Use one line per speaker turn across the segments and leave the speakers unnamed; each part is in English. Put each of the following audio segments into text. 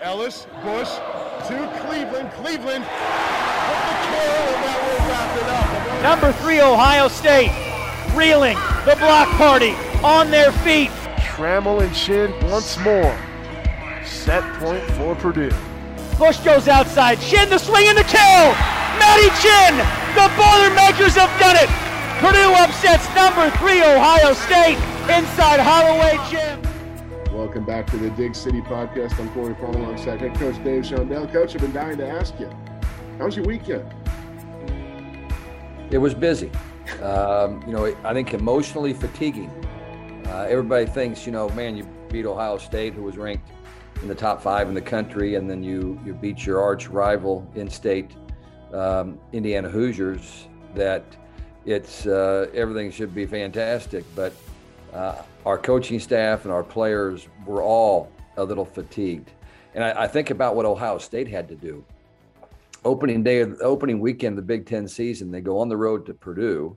Ellis, Bush to Cleveland. Cleveland with the kill, and that will wrap it up.
Number three, Ohio State, reeling the block party on their feet.
Trammell and Chinn once more. Set point for Purdue.
Bush goes outside. Chinn the swing and the kill. Maddie Chinn, the Boilermakers have done it. Purdue upsets number three Ohio State inside Holloway Gym.
Welcome back to the Dig City podcast. I'm Corey Paul alongside head coach Dave Shondell. Coach, I've been dying to ask you, how was your weekend?
It was busy. Um, you know, I think emotionally fatiguing. Uh, everybody thinks, you know, man, you beat Ohio State, who was ranked in the top five in the country, and then you you beat your arch rival in-state um, Indiana Hoosiers. That it's uh, everything should be fantastic, but uh, our coaching staff and our players were all a little fatigued. And I, I, think about what Ohio State had to do. Opening day, opening weekend the Big Ten season, they go on the road to Purdue,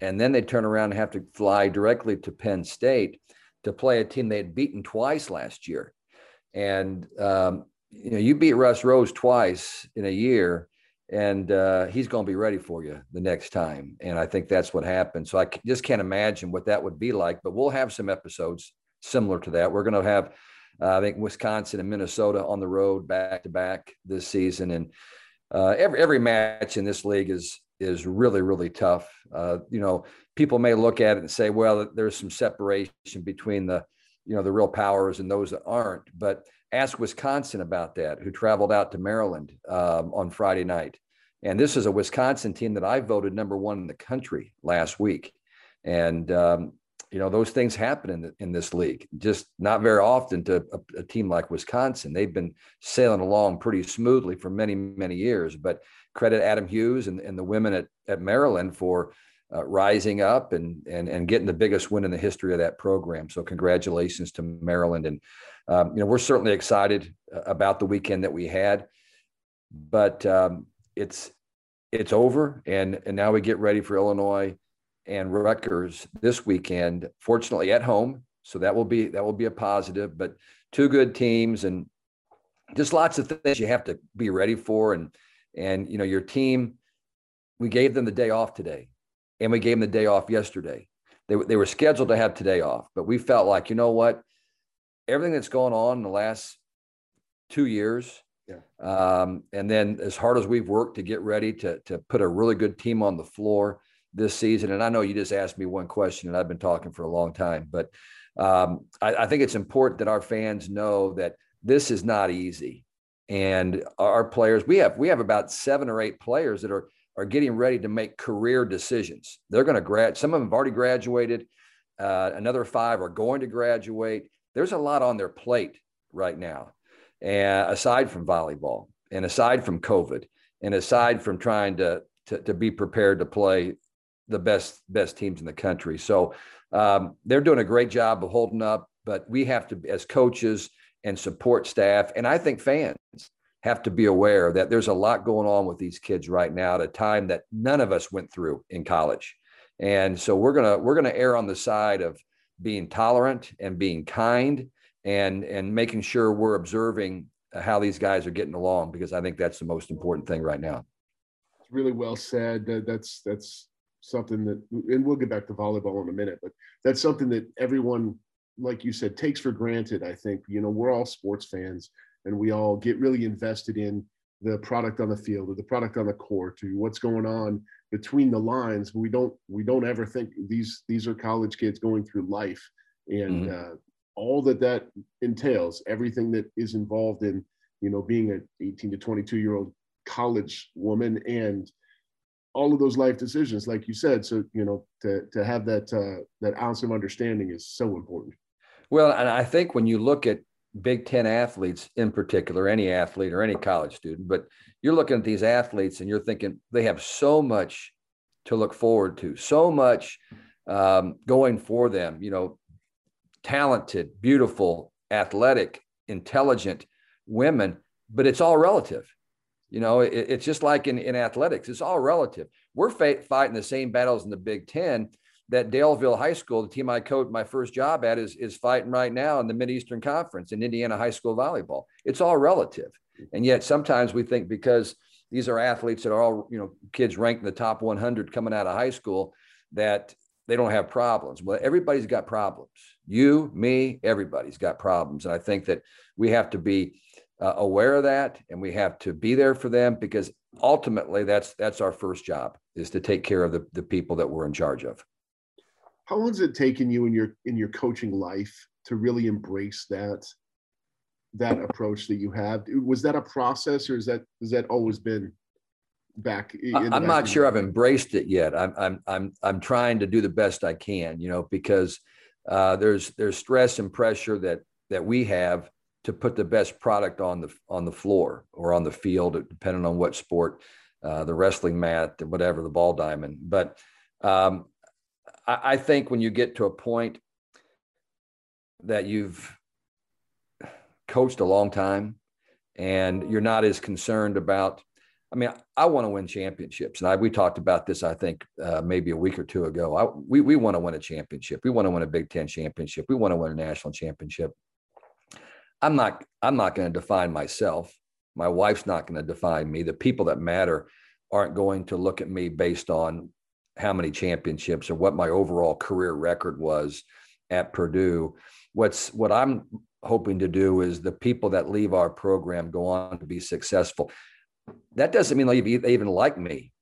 and then they turn around and have to fly directly to Penn State to play a team they had beaten twice last year. And um, you know, you beat Russ Rose twice in a year and uh, he's going to be ready for you the next time. And I think that's what happened. So I just can't imagine what that would be like. But we'll have some episodes similar to that. We're going to have, uh, I think, Wisconsin and Minnesota on the road back to back this season, and uh, every every match in this league is is really really tough. Uh, you know, people may look at it and say, well, there's some separation between the you know the real powers and those that aren't, but ask Wisconsin about that, who traveled out to Maryland um, on Friday night. And this is a Wisconsin team that I voted number one in the country last week. And, um, you know, those things happen in, the, in this league, just not very often to a, a, team like Wisconsin. They've been sailing along pretty smoothly for many, many years. But credit Adam Hughes and, and the women at, at Maryland for uh, rising up and, and, and getting the biggest win in the history of that program. So, congratulations to Maryland. And um, you know, we're certainly excited uh, about the weekend that we had, but um, it's it's over, and and now we get ready for Illinois and Rutgers this weekend. Fortunately, at home, so that will be that will be a positive. But two good teams, and just lots of things you have to be ready for, and and you know your team. We gave them the day off today, and we gave them the day off yesterday. They, they were scheduled to have today off, but we felt like, you know what? Everything that's gone on in the last two years. Yeah. Um, and then as hard as we've worked to get ready to, to put a really good team on the floor this season. And I know you just asked me one question and I've been talking for a long time, but um, I, I think it's important that our fans know that this is not easy. And our players, we have, we have about seven or eight players that are, are getting ready to make career decisions. They're going to grad. Some of them have already graduated. Uh, another five are going to graduate there's a lot on their plate right now, and aside from volleyball, and aside from COVID, and aside from trying to to, to be prepared to play the best best teams in the country. So um, they're doing a great job of holding up, but we have to, as coaches and support staff, and I think fans have to be aware that there's a lot going on with these kids right now at a time that none of us went through in college. And so we're gonna we're gonna err on the side of being tolerant and being kind and and making sure we're observing how these guys are getting along because I think that's the most important thing right now.
It's really well said. That's that's something that, and we'll get back to volleyball in a minute, but that's something that everyone, like you said, takes for granted. I think you know we're all sports fans, and we all get really invested in the product on the field or the product on the court to what's going on between the lines we don't we don't ever think these these are college kids going through life and mm-hmm. uh, all that that entails everything that is involved in you know being an 18 to 22 year old college woman and all of those life decisions like you said so you know to to have that uh, that ounce of understanding is so important
well and i think when you look at Big Ten athletes in particular, any athlete or any college student, but you're looking at these athletes and you're thinking they have so much to look forward to, so much um, going for them, you know, talented, beautiful, athletic, intelligent women, but it's all relative. You know, it, it's just like in, in athletics, it's all relative. We're fighting the same battles in the Big Ten, that Daleville High School, the team I coached my first job at, is is fighting right now in the Mid Eastern Conference in Indiana high school volleyball. It's all relative, and yet sometimes we think because these are athletes that are all you know kids ranked in the top 100 coming out of high school that they don't have problems. Well, everybody's got problems. You, me, everybody's got problems, and I think that we have to be uh, aware of that, and we have to be there for them because ultimately that's that's our first job is to take care of the, the people that we're in charge of
how long has it taken you in your in your coaching life to really embrace that that approach that you have? Was that a process or is that has that always been back
i'm not sure i've embraced it yet. I'm i'm i'm i'm trying to do the best i can you know because uh, there's there's stress and pressure that that we have to put the best product on the on the floor or on the field depending on what sport uh, the wrestling mat whatever the ball diamond. But um, I, I think when you get to a point that you've coached a long time and you're not as concerned about I mean, I want to win championships, and I, we talked about this. I think uh, maybe a week or two ago. I, we we want to win a championship. We want to win a Big Ten championship. We want to win a national championship. I'm not. I'm not going to define myself. My wife's not going to define me. The people that matter aren't going to look at me based on how many championships or what my overall career record was at Purdue. What's what I'm hoping to do is the people that leave our program go on to be successful. That doesn't mean they even like me.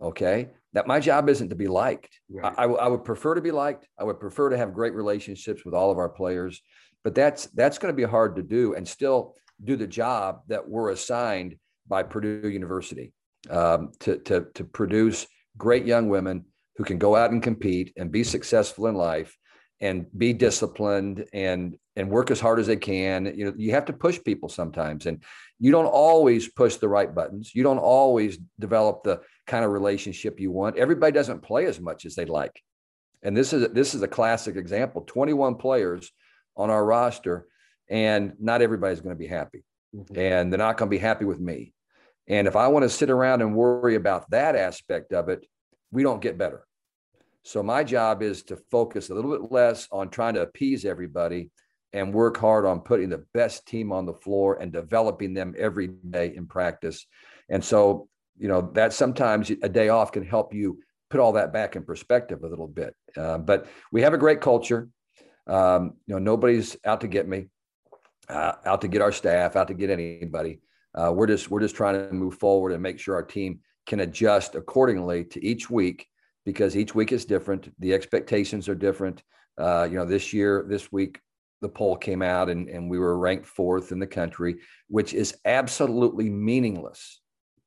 Okay. That my job isn't to be liked. Right. I, I would prefer to be liked. I would prefer to have great relationships with all of our players, but that's that's going to be hard to do and still do the job that we're assigned by Purdue University um, to, to, to produce great young women who can go out and compete and be successful in life and be disciplined and and work as hard as they can. You know you have to push people sometimes and you don't always push the right buttons. You don't always develop the kind of relationship you want. Everybody doesn't play as much as they'd like. And this is this is a classic example 21 players on our roster and not everybody's going to be happy. Mm-hmm. and they're not going to be happy with me and if I want to sit around and worry about that aspect of it, we don't get better. So my job is to focus a little bit less on trying to appease everybody and work hard on putting the best team on the floor and developing them every day in practice. And so, you know, that sometimes a day off can help you put all that back in perspective a little bit. Uh, but we have a great culture. Um, you know, nobody's out to get me, uh, out to get our staff, out to get anybody. Uh, we're just we're just trying to move forward and make sure our team can adjust accordingly to each week because each week is different. The expectations are different. Uh, you know, this year, this week, the poll came out and, and we were ranked fourth in the country, which is absolutely meaningless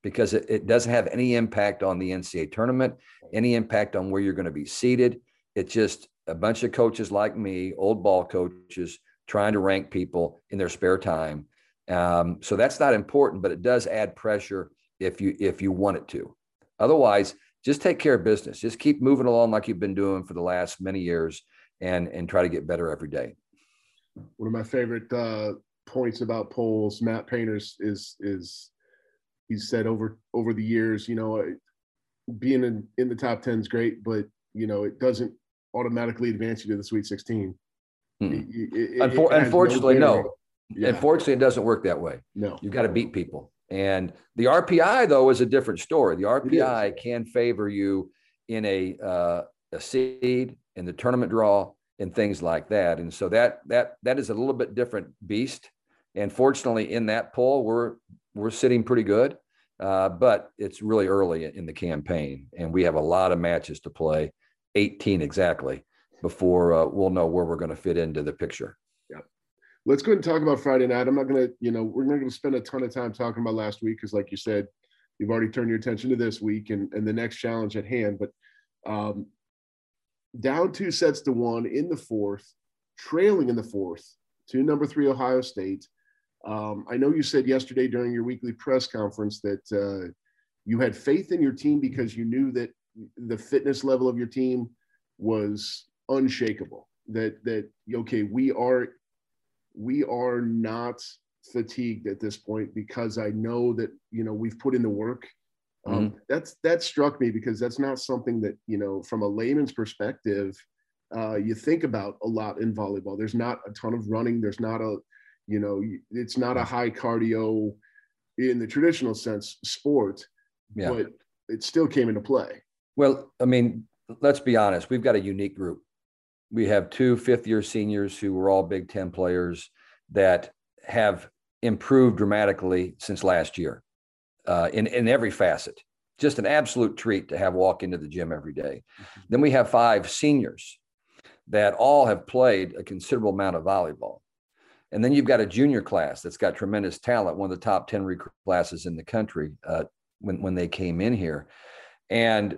because it, it doesn't have any impact on the NCAA tournament, any impact on where you're going to be seated. It's just a bunch of coaches like me, old ball coaches, trying to rank people in their spare time um, so that's not important, but it does add pressure if you if you want it to. Otherwise, just take care of business. Just keep moving along like you've been doing for the last many years, and and try to get better every day.
One of my favorite uh, points about polls, Matt Painter's is is he said over over the years, you know, being in in the top ten is great, but you know it doesn't automatically advance you to the Sweet Sixteen.
Hmm. It, it, Unfor- it unfortunately, no. no. Yeah. Unfortunately, it doesn't work that way.
No.
You've got to beat people. And the RPI, though, is a different story. The RPI can favor you in a, uh, a seed, in the tournament draw, and things like that. And so that that that is a little bit different beast. And fortunately, in that poll, we're we're sitting pretty good. Uh, but it's really early in the campaign, and we have a lot of matches to play, 18 exactly, before uh, we'll know where we're going to fit into the picture
let's go ahead and talk about Friday night. I'm not going to, you know, we're not going to spend a ton of time talking about last week because, like you said, you've already turned your attention to this week and, and the next challenge at hand. But um, down two sets to one in the fourth, trailing in the fourth to number three Ohio State. Um, I know you said yesterday during your weekly press conference that uh, you had faith in your team because you knew that the fitness level of your team was unshakable. That that okay, we are we are not fatigued at this point because I know that you know we've put in the work Um, mm-hmm. That's that struck me because that's not something that you know from a layman's perspective uh, you think about a lot in volleyball. There's not a ton of running. There's not a you know it's not a high cardio in the traditional sense sport, yeah. but it still came into play.
Well, I mean, let's be honest. We've got a unique group. We have two fifth year seniors who were all Big Ten players that have improved dramatically since last year uh, in, in every facet. Just an absolute treat to have walk into the gym every day. Mm-hmm. Then we have five seniors that all have played a considerable amount of volleyball. And then you've got a junior class that's got tremendous talent, one of the top 10 recruit classes in the country uh, when, when they came in here. And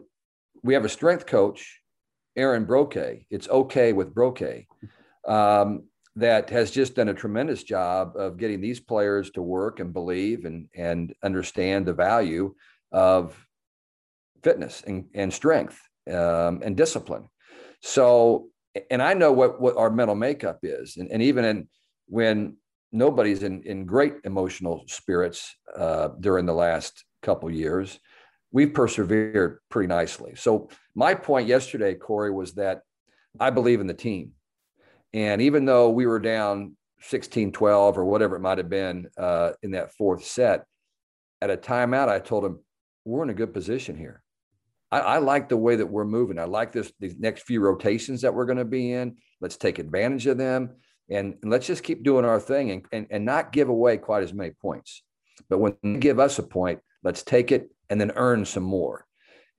we have a strength coach, Aaron Broke. It's okay with Broke. Um, that has just done a tremendous job of getting these players to work and believe and, and understand the value of fitness and, and strength um, and discipline. So, and I know what, what our mental makeup is. And, and even in, when nobody's in, in great emotional spirits uh, during the last couple years, we've persevered pretty nicely. So my point yesterday, Corey, was that I believe in the team. And even though we were down 16 12 or whatever it might have been uh, in that fourth set, at a timeout, I told him, we're in a good position here. I, I like the way that we're moving. I like this these next few rotations that we're going to be in. Let's take advantage of them and, and let's just keep doing our thing and, and, and not give away quite as many points. But when they give us a point, let's take it and then earn some more.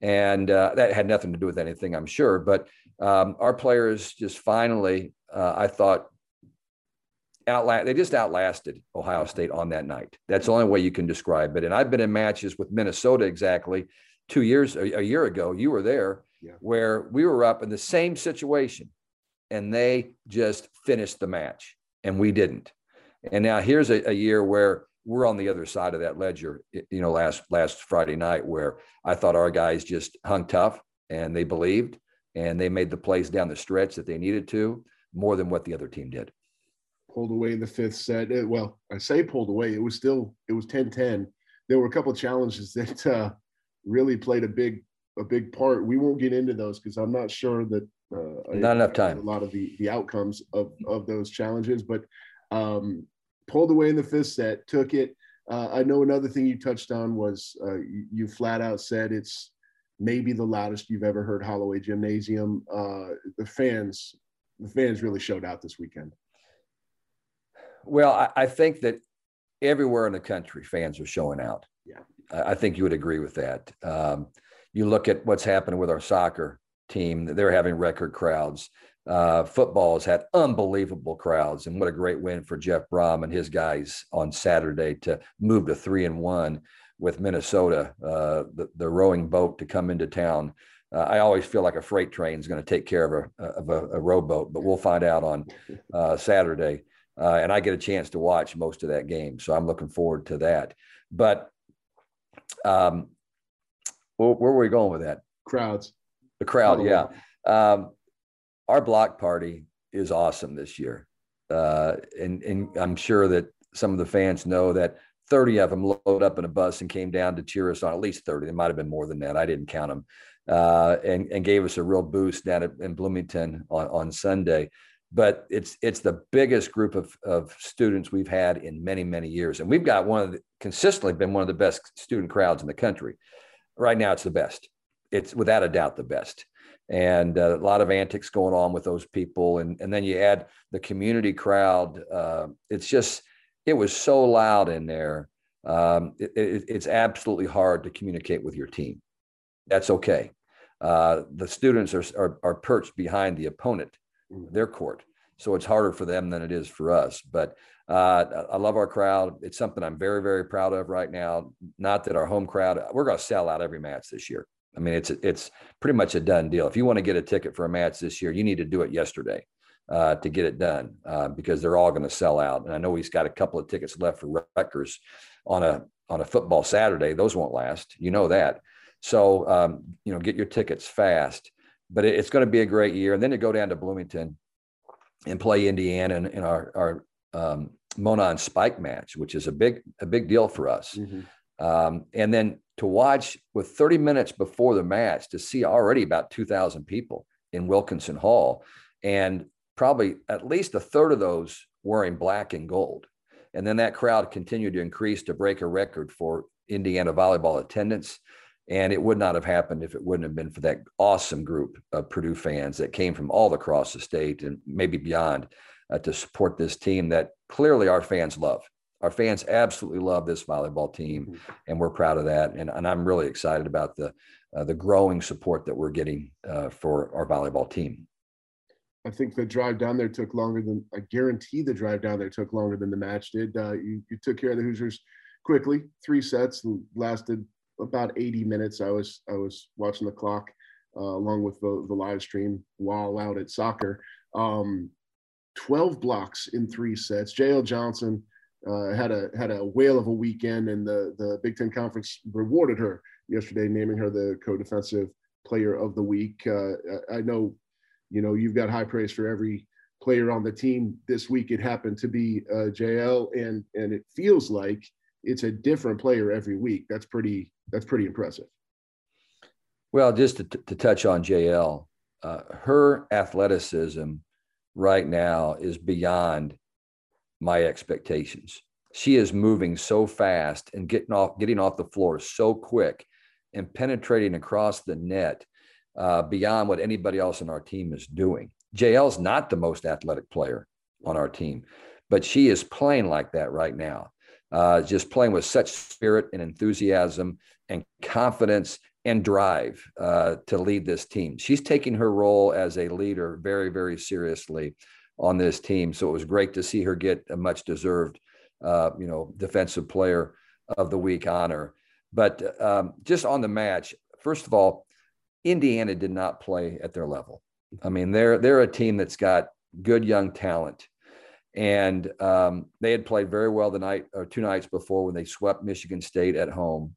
And uh, that had nothing to do with anything, I'm sure. But um, our players just finally uh, I thought outlast they just outlasted Ohio State on that night. That's the only way you can describe it. And I've been in matches with Minnesota exactly two years a, year ago. You were there yeah. where we were up in the same situation, and they just finished the match, and we didn't. And now here's a, a year where we're on the other side of that ledger. You know, last last Friday night where I thought our guys just hung tough and they believed and they made the plays down the stretch that they needed to more than what the other team did.
Pulled away in the fifth set. Well, I say pulled away. It was still it was 10-10. There were a couple challenges that uh, really played a big a big part. We won't get into those because I'm not sure that
uh, not I, enough time.
A lot of the the outcomes of of those challenges, but um, pulled away in the fifth set, took it. Uh, I know another thing you touched on was uh, you, you, flat out said it's maybe the loudest you've ever heard Holloway Gymnasium. Uh, the fans the fans really showed out this weekend.
Well, I, I, think that everywhere in the country, fans are showing out.
Yeah,
I, I think you would agree with that. Um, you look at what's happening with our soccer team; they're having record crowds. Uh, football has had unbelievable crowds, and what a great win for Jeff Brohm and his guys on Saturday to move to three and one with Minnesota, uh, the, the rowing boat to come into town uh, I always feel like a freight train is going to take care of a, of a, a rowboat, but we'll find out on uh, Saturday. Uh, and I get a chance to watch most of that game, so I'm looking forward to that. But um, where, where were we going with that?
Crowds.
The crowd, oh, yeah. Um, our block party is awesome this year, uh, and and I'm sure that some of the fans know that 30 of them loaded up in a bus and came down to cheer us on. At least 30. There might have been more than that. I didn't count them uh, and, and gave us a real boost down at, in Bloomington on, on Sunday. But it's it's the biggest group of, of students we've had in many many years, and we've got one of the, consistently been one of the best student crowds in the country. Right now, it's the best. It's without a doubt the best, and uh, a lot of antics going on with those people, and and then you add the community crowd. Uh, it's just it was so loud in there. Um, it, it, it's absolutely hard to communicate with your team that's okay. Uh, the students are, are, are perched behind the opponent, mm. their court, so it's harder for them than it is for us. But uh, I love our crowd. It's something I'm very very proud of right now. Not that our home crowd, we're going to sell out every match this year. I mean, it's it's pretty much a done deal. If you want to get a ticket for a match this year, you need to do it yesterday uh, to get it done uh, because they're all going to sell out. And I know he's got a couple of tickets left for Rutgers on a on a football Saturday. Those won't last. You know that. So, um, you know, get your tickets fast. But it, it's going to be a great year. And then to go down to Bloomington and play Indiana in, in our, our um, Monon Spike match, which is a big a big deal for us. Mm-hmm. Um, and then to watch with 30 minutes before the match to see already about 2,000 people in Wilkinson Hall, and probably at least a third of those wearing black and gold. And then that crowd continued to increase to break a record for Indiana volleyball attendance. And it would not have happened if it wouldn't have been for that awesome group of Purdue fans that came from all across the state and maybe beyond uh, to support this team that clearly our fans love. Our fans absolutely love this volleyball team, mm-hmm. and we're proud of that. And, and I'm really excited about the uh, the growing support that we're getting uh, for our volleyball team.
I think the drive down there took longer than I guarantee the drive down there took longer than the match did. Uh, you, you took care of the Hoosiers quickly, three sets lasted about 80 minutes. I was I was watching the clock uh, along with the, the live stream while out at soccer. Um, 12 blocks in three sets. JL Johnson uh, had a had a whale of a weekend, and the the Big Ten Conference rewarded her yesterday, naming her the co-defensive player of the week. Uh, I know you know, you've got high praise for every player on the team. This week it happened to be uh, JL, and and it feels like it's a different player every week. That's pretty that's pretty impressive.
Well, just to, to touch on JL, uh, her athleticism right now is beyond my expectations. She is moving so fast and getting off getting off the floor so quick and penetrating across the net uh, beyond what anybody else on our team is doing. JL's not the most athletic player on our team, but she is playing like that right now. Uh, just playing with such spirit and enthusiasm and confidence and drive uh, to lead this team. She's taking her role as a leader very, very seriously on this team. So it was great to see her get a much deserved, uh, you know, defensive player of the week honor. But um, just on the match, first of all, Indiana did not play at their level. I mean, they're they're a team that's got good young talent, and um, they had played very well the night or two nights before when they swept Michigan State at home.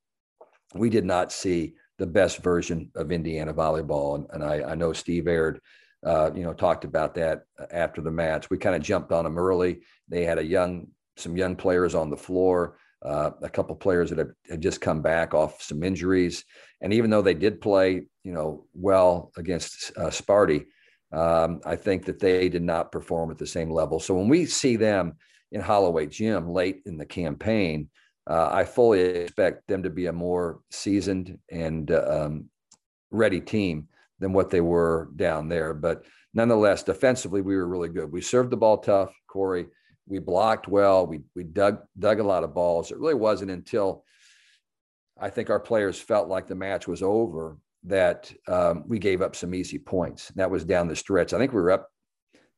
We did not see the best version of Indiana volleyball, and, and I, I, know Steve Aird, uh, you know, talked about that after the match. We kind of jumped on them early. They had a young some young players on the floor. Uh, a couple players that had just come back off some injuries, and even though they did play, you know, well against uh, Sparty, um, I think that they did not perform at the same level. So when we see them in Holloway Gym late in the campaign, uh, I fully expect them to be a more seasoned and uh, um, ready team than what they were down there. But nonetheless, defensively, we were really good. We served the ball tough, Corey we blocked well. We we dug dug a lot of balls. It really wasn't until I think our players felt like the match was over that um, we gave up some easy points. That was down the stretch. I think we were up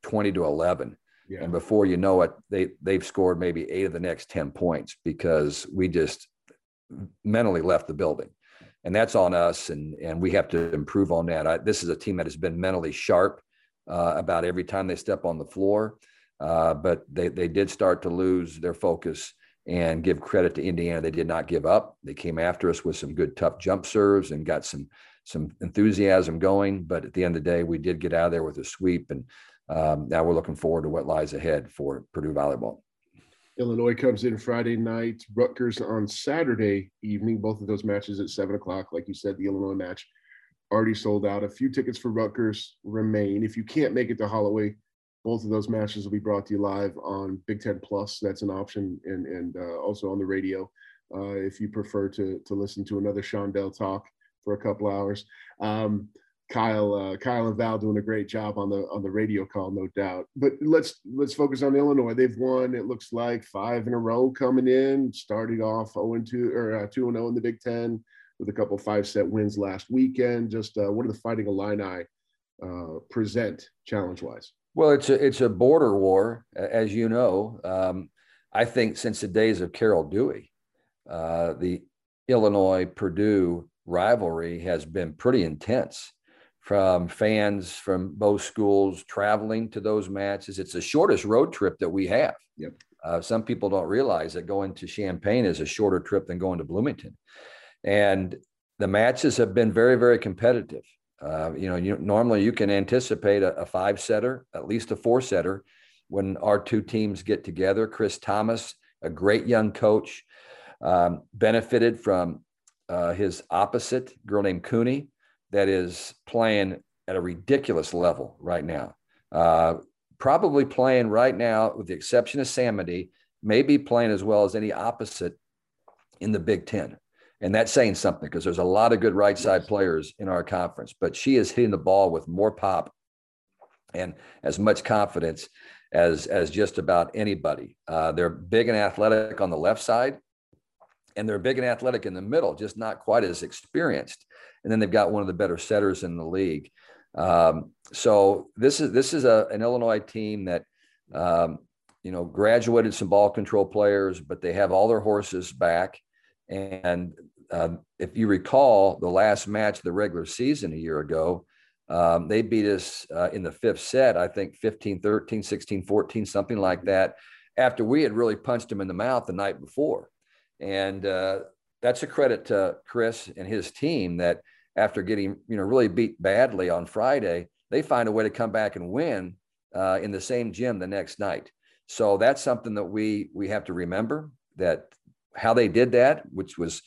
twenty to eleven, yeah. and before you know it, they they've scored maybe eight of the next ten points because we just mentally left the building. And that's on us, and and we have to improve on that. I, this is a team that has been mentally sharp uh, about every time they step on the floor uh, but they, they did start to lose their focus and give credit to Indiana. They did not give up. They came after us with some good tough jump serves and got some some enthusiasm going. But at the end of the day, we did get out of there with a sweep, and um, now we're looking forward to what lies ahead for Purdue volleyball.
Illinois comes in Friday night, Rutgers on Saturday evening. Both of those matches at seven o'clock. Like you said, the Illinois match already sold out. A few tickets for Rutgers remain. If you can't make it to Holloway, both of those matches will be brought to you live on Big Ten Plus. That's an option, and and uh, also on the radio uh, if you prefer to to listen to another Shondell talk for a couple hours. Um, Kyle, uh, Kyle and Val doing a great job on the on the radio call, no doubt. But let's let's focus on Illinois. They've won. It looks like five in a row coming in. Started off 0 2 or uh, 2 0 in the Big Ten with a couple five set wins last weekend. Just uh, what are the Fighting Illini uh, present challenge wise?
Well, it's a it's a border war, as you know. Um, I think since the days of Carol Dewey, uh, the Illinois Purdue rivalry has been pretty intense. From fans from both schools traveling to those matches, it's the shortest road trip that we have.
Yep.
Uh, some people don't realize that going to Champaign is a shorter trip than going to Bloomington, and the matches have been very, very competitive. Uh, you know, you, normally you can anticipate a, a five setter, at least a four setter, when our two teams get together. Chris Thomas, a great young coach, um, benefited from uh, his opposite, girl named Cooney, that is playing at a ridiculous level right now. Uh, probably playing right now, with the exception of Samity, maybe playing as well as any opposite in the Big Ten. And that's saying something because there's a lot of good right side players in our conference, but she is hitting the ball with more pop and as much confidence as as just about anybody. Uh, they're big and athletic on the left side, and they're big and athletic in the middle, just not quite as experienced. And then they've got one of the better setters in the league. Um, so this is this is a, an Illinois team that um, you know graduated some ball control players, but they have all their horses back. And uh, if you recall, the last match of the regular season a year ago, um, they beat us uh, in the fifth set, I think 15 13, 16 14, something like that, after we had really punched them in the mouth the night before. And uh, that's a credit to Chris and his team that after getting, you know, really beat badly on Friday, they find a way to come back and win uh, in the same gym the next night. So that's something that we we have to remember that how they did that, which was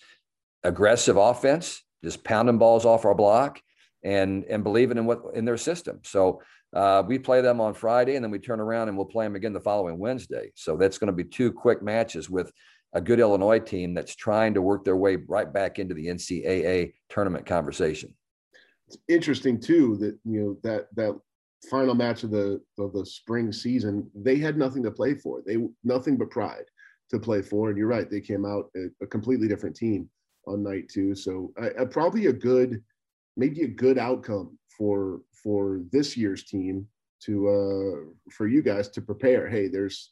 aggressive offense, just pounding balls off our block and and believing in what in their system. So uh, we play them on Friday, and then we turn around and we'll play them again the following Wednesday. So that's going to be two quick matches with a good Illinois team that's trying to work their way right back into the NCAA tournament conversation.
It's interesting too that you know that that final match of the of the spring season, they had nothing to play for. They nothing but pride to play for. And you're right, they came out a, a completely different team on night two. So uh, probably a good maybe a good outcome for for this year's team to uh for you guys to prepare hey there's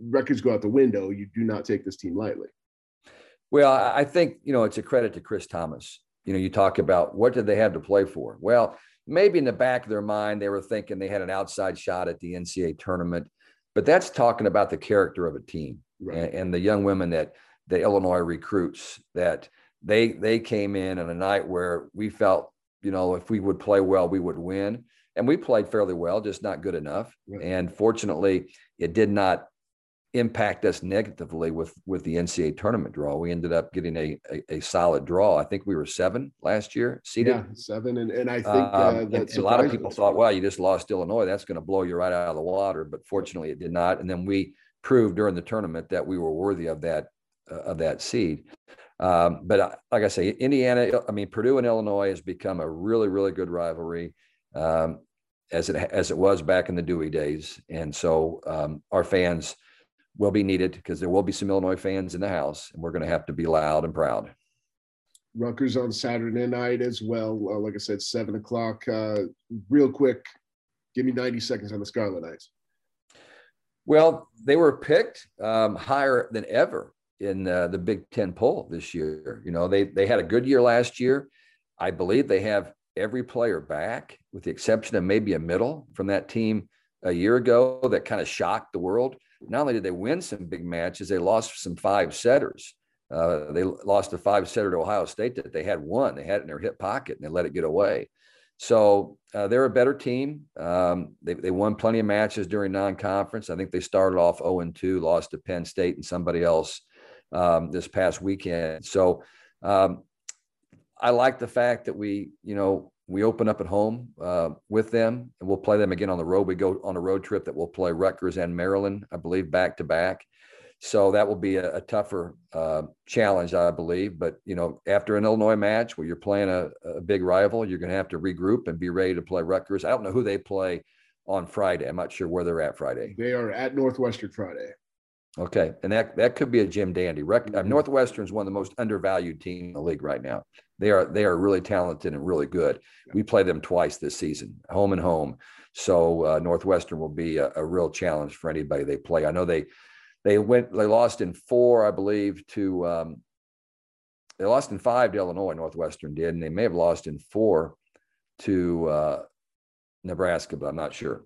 records go out the window you do not take this team lightly.
Well i think you know it's a credit to chris thomas. You know you talk about what did they have to play for? Well maybe in the back of their mind they were thinking they had an outside shot at the ncaa tournament but that's talking about the character of a team right. and, and the young women that the illinois recruits that they they came in on a night where we felt you know if we would play well we would win. And we played fairly well just not good enough. And fortunately it did not impact us negatively with with the NCAA tournament draw. We ended up getting a, a, a solid draw. I think we were seven last year seeded.
Yeah, seven, and and I think uh, um,
and, and a lot of people thought, "Wow, you just lost Illinois. That's going to blow you right out of the water." But fortunately, it did not. And then we proved during the tournament that we were worthy of that uh, of that seed. Um, but uh, like I say, Indiana, I mean, Purdue and Illinois has become a really, really good rivalry, um, as it as it was back in the Dewey days. And so um, our fans will be needed because there will be some Illinois fans in the house, and we're going to have to be loud and proud.
Rutgers on Saturday night as well. Uh, like I said, seven o'clock. Uh, real quick, give me ninety seconds on the Scarlet Knights.
Well, they were picked um, higher than ever in uh, the Big Ten poll this year. You know, they they had a good year last year. I believe they have every player back, with the exception of maybe a middle from that team a year ago that kind of shocked the world. Not only did they win some big matches, they lost some five setters. Uh, they lost a five setter to Ohio State that they had won. They had it in their hip pocket and they let it get away. So uh, they're a better team. Um, they, they won plenty of matches during non-conference. I think they started off 0 2, lost to Penn State and somebody else um, this past weekend. So um, I like the fact that we, you know, we open up at home uh, with them and we'll play them again on the road. We go on a road trip that we'll play Rutgers and Maryland, I believe, back to back. So that will be a, a tougher uh, challenge, I believe. But you know, after an Illinois match where you're playing a, a big rival, you're going to have to regroup and be ready to play Rutgers. I don't know who they play on Friday. I'm not sure where they're at Friday.
They are at Northwestern Friday.
Okay, and that that could be a Jim Dandy. Rec- uh, Northwestern is one of the most undervalued teams in the league right now. They are they are really talented and really good. We play them twice this season, home and home. So uh, Northwestern will be a, a, real challenge for anybody they play. I know they they went they lost in four, I believe, to um, they lost in five to Illinois. Northwestern did, and they may have lost in four to uh, Nebraska, but I'm not sure.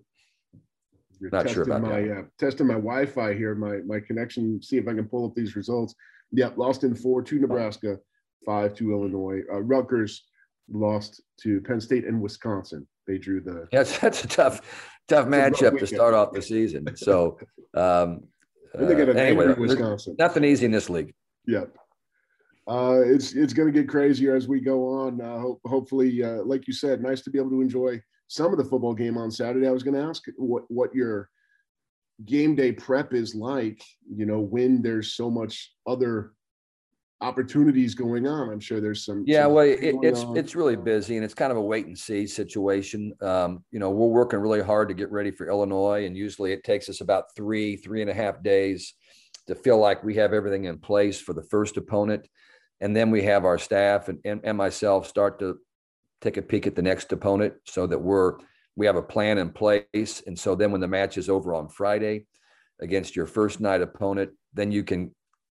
You're Not sure about my, that. Uh, testing my Wi-Fi here, my my connection. See if I can pull up these results. Yeah, lost in four to Nebraska, five to Illinois. Uh, Rutgers lost to Penn State and Wisconsin. They drew the.
Yes, that's a tough, tough matchup to start off the season. So, um, uh, anyway, Wisconsin. Nothing easy in this league.
Yep. Uh, it's it's going to get crazier as we go on. Uh, hope, hopefully, uh, like you said, nice to be able to enjoy some of the football game on Saturday. I was going to ask what what your game day prep is like. You know, when there's so much other opportunities going on. I'm sure there's some.
Yeah,
some
well, it, it's on. it's really busy, and it's kind of a wait and see situation. Um, you know, we're working really hard to get ready for Illinois, and usually it takes us about three three and a half days to feel like we have everything in place for the first opponent, and then we have our staff and, and, and myself start to take a peek at the next opponent, so that we're we have a plan in place, and so then when the match is over on Friday against your first night opponent, then you can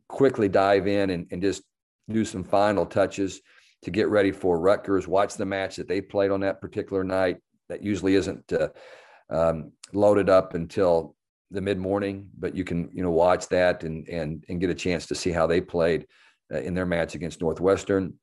quickly dive in and, and just do some final touches to get ready for Rutgers. Watch the match that they played on that particular night. That usually isn't uh, um, loaded up until the mid morning, but you can you know watch that and and and get a chance to see how they played uh, in their match against Northwestern.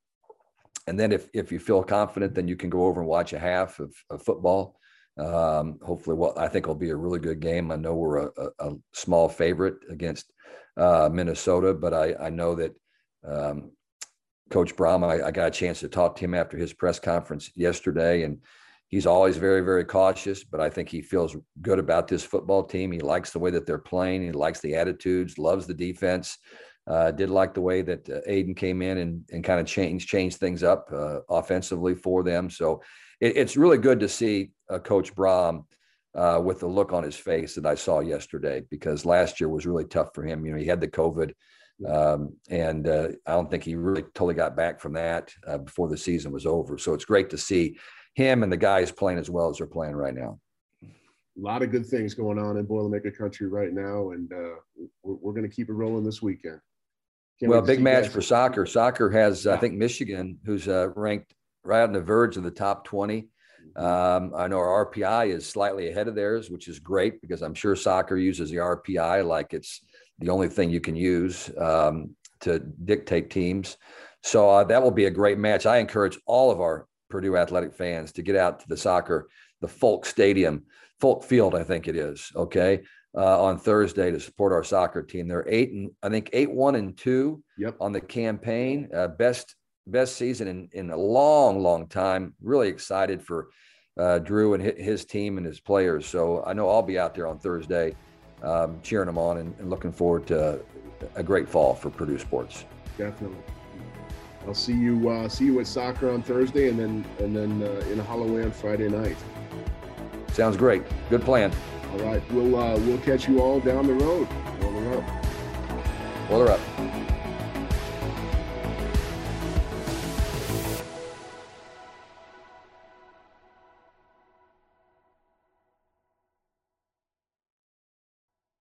And then if if you feel confident, then you can go over and watch a half of, of football. Um, hopefully, well, I think it'll be a really good game. I know we're a, a, a small favorite against uh, Minnesota, but I, I know that um, Coach Brohm, I, I, got a chance to talk to him after his press conference yesterday, and he's always very, very cautious. But I think he feels good about this football team. He likes the way that they're playing. He likes the attitudes, loves the defense. Uh, did like the way that uh, Aidan came in and, and kind of changed changed things up uh, offensively for them. So it, it's really good to see uh, Coach Brohm uh, with the look on his face that I saw yesterday because last year was really tough for him. You know, he had the COVID, um, and uh, I don't think he really totally got back from that before the season was over. So it's great to see him and the guys playing as well as they're playing right now.
A lot of good things going on in Boilermaker country right now, and uh, we're, we're going to keep it rolling this weekend.
Can't well, big match for soccer. Soccer has, yeah. I think, Michigan, who's uh, ranked right on the verge of the top 20 um, I know our RPI is slightly ahead of theirs, which is great because I'm sure soccer uses the RPI like it's the only thing you can use um, to dictate teams. So uh, that will be a great match. I encourage all of our Purdue athletic fans to get out to the soccer, the Folk Stadium, Folk Field, I think it is. Okay. Uh, on Thursday to support our soccer team. They're eight and I think eight, one and two
yep.
on the campaign. Uh, best best season in, in a long, long time. Really excited for uh, Drew and his team and his players. So I know I'll be out there on Thursday um, cheering them on and, and, looking forward to a great fall for Purdue sports.
Definitely. I'll see you uh, see you at soccer on Thursday and then and then uh, in Holloway on Friday night.
Sounds great. Good plan.
All right, we'll uh, we'll catch you all down the road. Boiler up.
Boiler up.